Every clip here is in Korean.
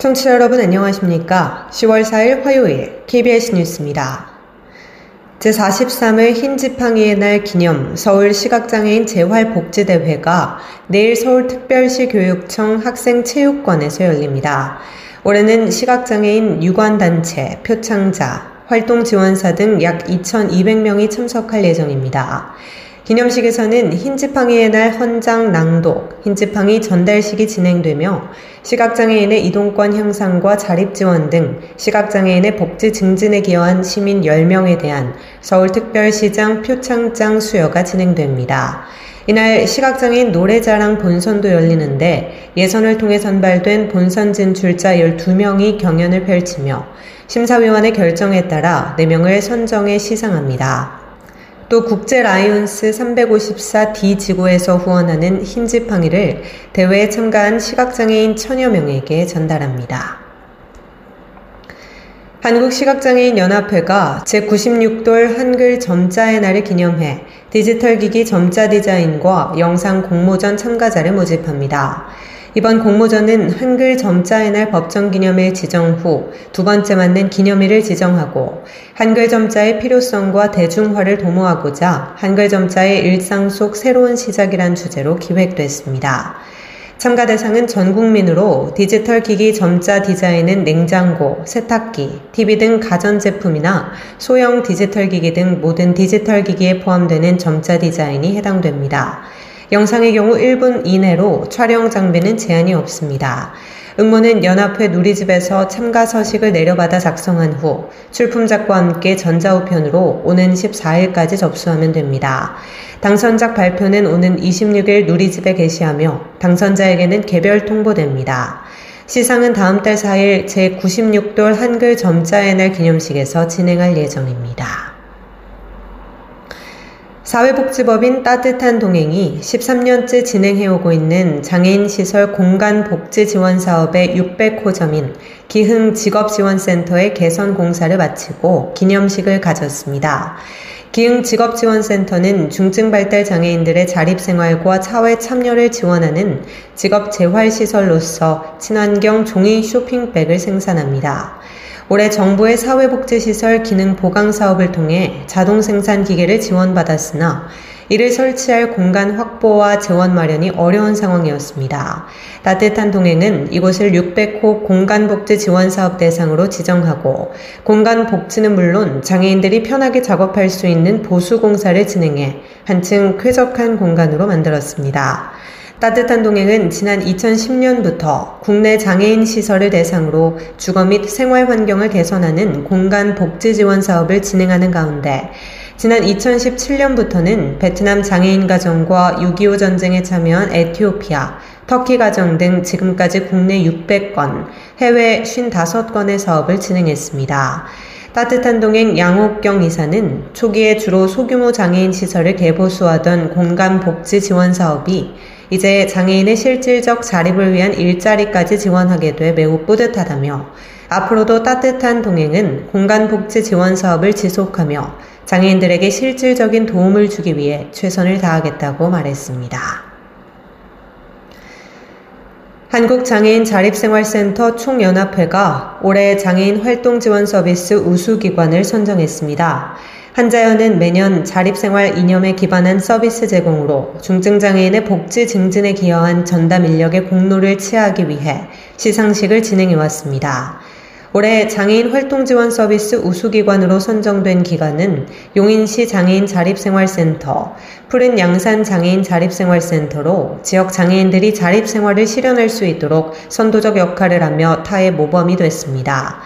청취자 여러분 안녕하십니까? 10월 4일 화요일 KBS 뉴스입니다. 제43회 흰지팡이의 날 기념 서울 시각장애인 재활복지대회가 내일 서울특별시 교육청 학생체육관에서 열립니다. 올해는 시각장애인 유관단체, 표창자, 활동지원사 등 약 2,200명이 참석할 예정입니다. 기념식에서는 흰지팡이의 날 헌장 낭독, 흰지팡이 전달식이 진행되며 시각장애인의 이동권 향상과 자립 지원 등 시각장애인의 복지 증진에 기여한 시민 10명에 대한 서울특별시장 표창장 수여가 진행됩니다. 이날 시각장애인 노래자랑 본선도 열리는데 예선을 통해 선발된 본선 진출자 12명이 경연을 펼치며 심사위원의 결정에 따라 4명을 선정해 시상합니다. 또 국제 라이온스 354D 지구에서 후원하는 흰지팡이를 대회에 참가한 시각장애인 천여 명에게 전달합니다. 한국시각장애인연합회가 제96돌 한글 점자의 날을 기념해 디지털 기기 점자 디자인과 영상 공모전 참가자를 모집합니다. 이번 공모전은 한글 점자의 날 법정 기념일 지정 후 두 번째 맞는 기념일을 지정하고 한글 점자의 필요성과 대중화를 도모하고자 한글 점자의 일상 속 새로운 시작이란 주제로 기획됐습니다. 참가 대상은 전 국민으로 디지털 기기 점자 디자인은 냉장고, 세탁기, TV 등 가전제품이나 소형 디지털 기기 등 모든 디지털 기기에 포함되는 점자 디자인이 해당됩니다. 영상의 경우 1분 이내로 촬영 장비는 제한이 없습니다. 응모는 연합회 누리집에서 참가 서식을 내려받아 작성한 후 출품작과 함께 전자우편으로 오는 14일까지 접수하면 됩니다. 당선작 발표는 오는 26일 누리집에 게시하며 당선자에게는 개별 통보됩니다. 시상은 다음 달 4일 제96돌 한글 점자의 날 기념식에서 진행할 예정입니다. 사회복지법인 따뜻한 동행이 13년째 진행해오고 있는 장애인 시설 공간 복지 지원 사업의 600호점인 기흥 직업지원센터의 개선 공사를 마치고 기념식을 가졌습니다. 기흥 직업지원센터는 중증 발달 장애인들의 자립생활과 사회 참여를 지원하는 직업 재활시설로서 친환경 종이 쇼핑백을 생산합니다. 올해 정부의 사회복지시설 기능 보강 사업을 통해 자동 생산 기계를 지원받았으나 이를 설치할 공간 확보와 재원 마련이 어려운 상황이었습니다. 따뜻한 동행은 이곳을 600호 공간복지 지원 사업 대상으로 지정하고 공간 복지는 물론 장애인들이 편하게 작업할 수 있는 보수 공사를 진행해 한층 쾌적한 공간으로 만들었습니다. 따뜻한 동행은 지난 2010년부터 국내 장애인 시설을 대상으로 주거 및 생활 환경을 개선하는 공간 복지 지원 사업을 진행하는 가운데 지난 2017년부터는 베트남 장애인 가정과 6.25 전쟁에 참여한 에티오피아, 터키 가정 등 지금까지 국내 600건, 해외 55건의 사업을 진행했습니다. 따뜻한 동행 양옥경 이사는 초기에 주로 소규모 장애인 시설을 개보수하던 공간 복지 지원 사업이 이제 장애인의 실질적 자립을 위한 일자리까지 지원하게 돼 매우 뿌듯하다며 앞으로도 따뜻한 동행은 공간 복지 지원 사업을 지속하며 장애인들에게 실질적인 도움을 주기 위해 최선을 다하겠다고 말했습니다. 한국장애인 자립생활센터 총연합회가 올해 장애인 활동 지원 서비스 우수기관을 선정했습니다. 한자연은 매년 자립생활 이념에 기반한 서비스 제공으로 중증장애인의 복지 증진에 기여한 전담 인력의 공로를 치하하기 위해 시상식을 진행해 왔습니다. 올해 장애인 활동 지원 서비스 우수기관으로 선정된 기관은 용인시 장애인 자립생활센터, 푸른 양산 장애인 자립생활센터로 지역 장애인들이 자립생활을 실현할 수 있도록 선도적 역할을 하며 타의 모범이 됐습니다.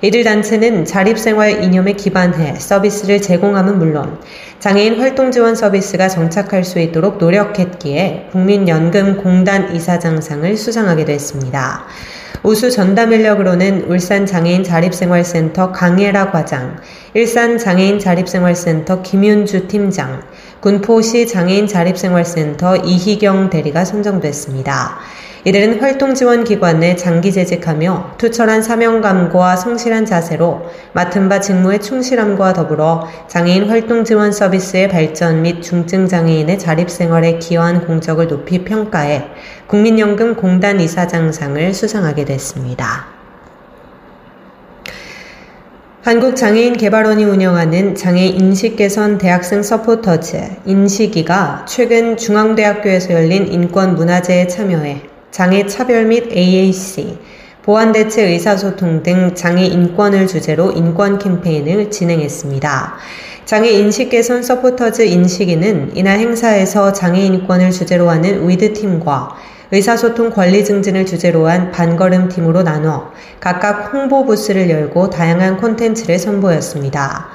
이들 단체는 자립생활 이념에 기반해 서비스를 제공함은 물론 장애인 활동 지원 서비스가 정착할 수 있도록 노력했기에 국민연금공단 이사장상을 수상하기도 했습니다. 우수 전담 인력으로는 울산 장애인 자립생활센터 강예라 과장, 일산 장애인 자립생활센터 김윤주 팀장, 군포시 장애인 자립생활센터 이희경 대리가 선정됐습니다. 이들은 활동지원기관에 장기 재직하며 투철한 사명감과 성실한 자세로 맡은 바 직무에 충실함과 더불어 장애인 활동지원 서비스의 발전 및 중증장애인의 자립생활에 기여한 공적을 높이 평가해 국민연금 공단 이사장상을 수상하게 됐습니다. 한국장애인개발원이 운영하는 장애 인식개선 대학생 서포터즈 인식이가 최근 중앙대학교에서 열린 인권문화제에 참여해 장애 차별 및 AAC, 보완대체 의사소통 등 장애 인권을 주제로 인권 캠페인을 진행했습니다. 장애 인식 개선 서포터즈 인식이는 이날 행사에서 장애 인권을 주제로 하는 with팀과 의사소통 권리 증진을 주제로 한 반걸음 팀으로 나눠 각각 홍보 부스를 열고 다양한 콘텐츠를 선보였습니다.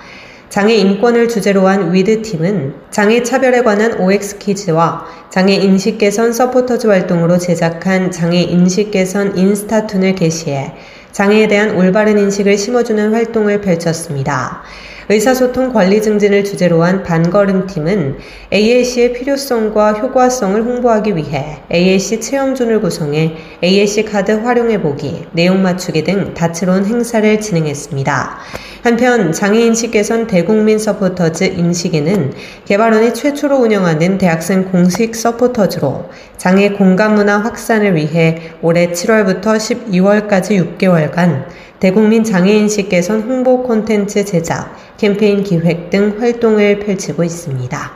장애 인권을 주제로 한 with팀은 장애 차별에 관한 OX 퀴즈와 장애 인식 개선 서포터즈 활동으로 제작한 장애 인식 개선 인스타툰을 게시해 장애에 대한 올바른 인식을 심어주는 활동을 펼쳤습니다. 의사소통 권리 증진을 주제로 한 반걸음팀은 AAC의 필요성과 효과성을 홍보하기 위해 AAC 체험존을 구성해 AAC 카드 활용해보기, 내용 맞추기 등 다채로운 행사를 진행했습니다. 한편 장애 인식 개선 대국민 서포터즈 인식이는 개발원이 최초로 운영하는 대학생 공식 서포터즈로 장애 공감 문화 확산을 위해 올해 7월부터 12월까지 6개월간 대국민 장애인식 개선 홍보 콘텐츠 제작, 캠페인 기획 등 활동을 펼치고 있습니다.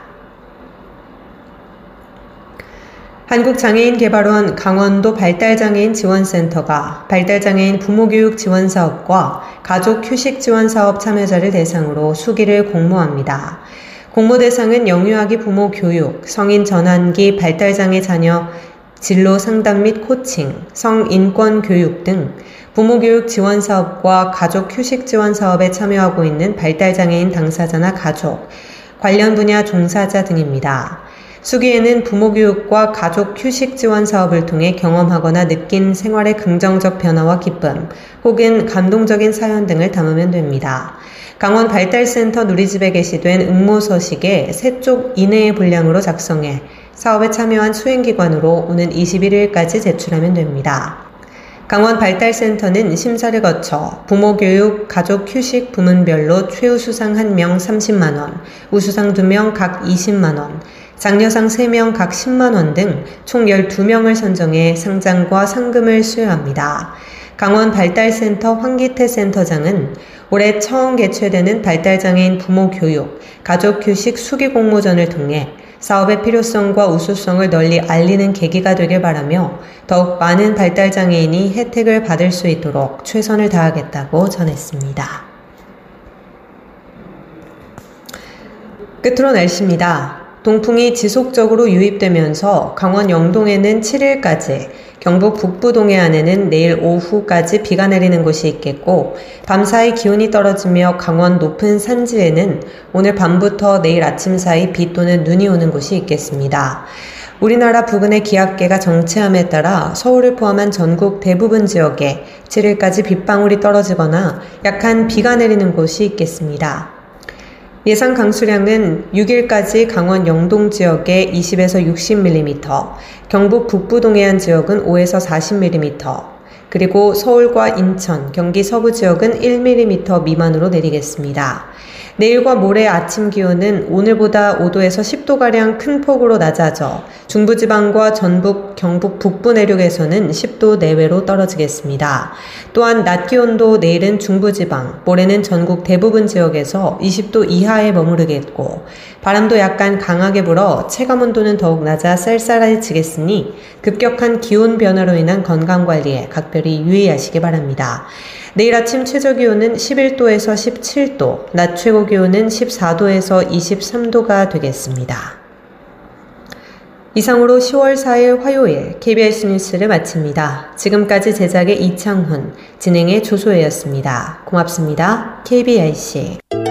한국장애인개발원 강원도 발달장애인 지원센터가 발달장애인 부모교육 지원 사업과 가족 휴식 지원 사업 참여자를 대상으로 수기를 공모합니다. 공모 대상은 영유아기 부모 교육, 성인 전환기 발달장애 자녀 진로 상담 및 코칭, 성인권 교육 등 부모 교육 지원 사업과 가족 휴식 지원 사업에 참여하고 있는 발달장애인 당사자나 가족, 관련 분야 종사자 등입니다. 수기에는 부모 교육과 가족 휴식 지원 사업을 통해 경험하거나 느낀 생활의 긍정적 변화와 기쁨, 혹은 감동적인 사연 등을 담으면 됩니다. 강원 발달센터 누리집에 게시된 응모 서식에 세 쪽 이내의 분량으로 작성해 사업에 참여한 수행기관으로 오는 21일까지 제출하면 됩니다. 강원 발달센터는 심사를 거쳐 부모교육, 가족휴식 부문별로 최우수상 1명 30만원, 우수상 2명 각 20만원, 장려상 3명 각 10만원 등 총 12명을 선정해 상장과 상금을 수여합니다. 강원 발달센터 황기태 센터장은 올해 처음 개최되는 발달장애인 부모 교육, 가족 휴식 수기 공모전을 통해 사업의 필요성과 우수성을 널리 알리는 계기가 되길 바라며 더욱 많은 발달 장애인이 혜택을 받을 수 있도록 최선을 다하겠다고 전했습니다. 끝으로 날씨입니다. 동풍이 지속적으로 유입되면서 강원 영동에는 7일까지, 경북 북부 동해안에는 내일 오후까지 비가 내리는 곳이 있겠고, 밤사이 기온이 떨어지며 강원 높은 산지에는 오늘 밤부터 내일 아침 사이 비 또는 눈이 오는 곳이 있겠습니다. 우리나라 부근의 기압계가 정체함에 따라 서울을 포함한 전국 대부분 지역에 7일까지 빗방울이 떨어지거나 약한 비가 내리는 곳이 있겠습니다. 예상 강수량은 6일까지 강원 영동 지역에 20에서 60mm, 경북 북부 동해안 지역은 5에서 40mm, 그리고 서울과 인천, 경기 서부 지역은 1mm 미만으로 내리겠습니다. 내일과 모레 아침 기온은 오늘보다 5도에서 10도가량 큰 폭으로 낮아져 중부지방과 전북, 경북 북부 내륙에서는 10도 내외로 떨어지겠습니다. 또한 낮 기온도 내일은 중부지방, 모레는 전국 대부분 지역에서 20도 이하에 머무르겠고 바람도 약간 강하게 불어 체감온도는 더욱 낮아 쌀쌀해지겠으니 급격한 기온 변화로 인한 건강관리에 각별히 유의하시기 바랍니다. 내일 아침 최저 기온은 11도에서 17도, 낮 최고 기온은 14도에서 23도가 되겠습니다. 이상으로 10월 4일 화요일 KBS 뉴스를 마칩니다. 지금까지 제작의 이창훈, 진행의 조소혜였습니다. 고맙습니다. KBIC.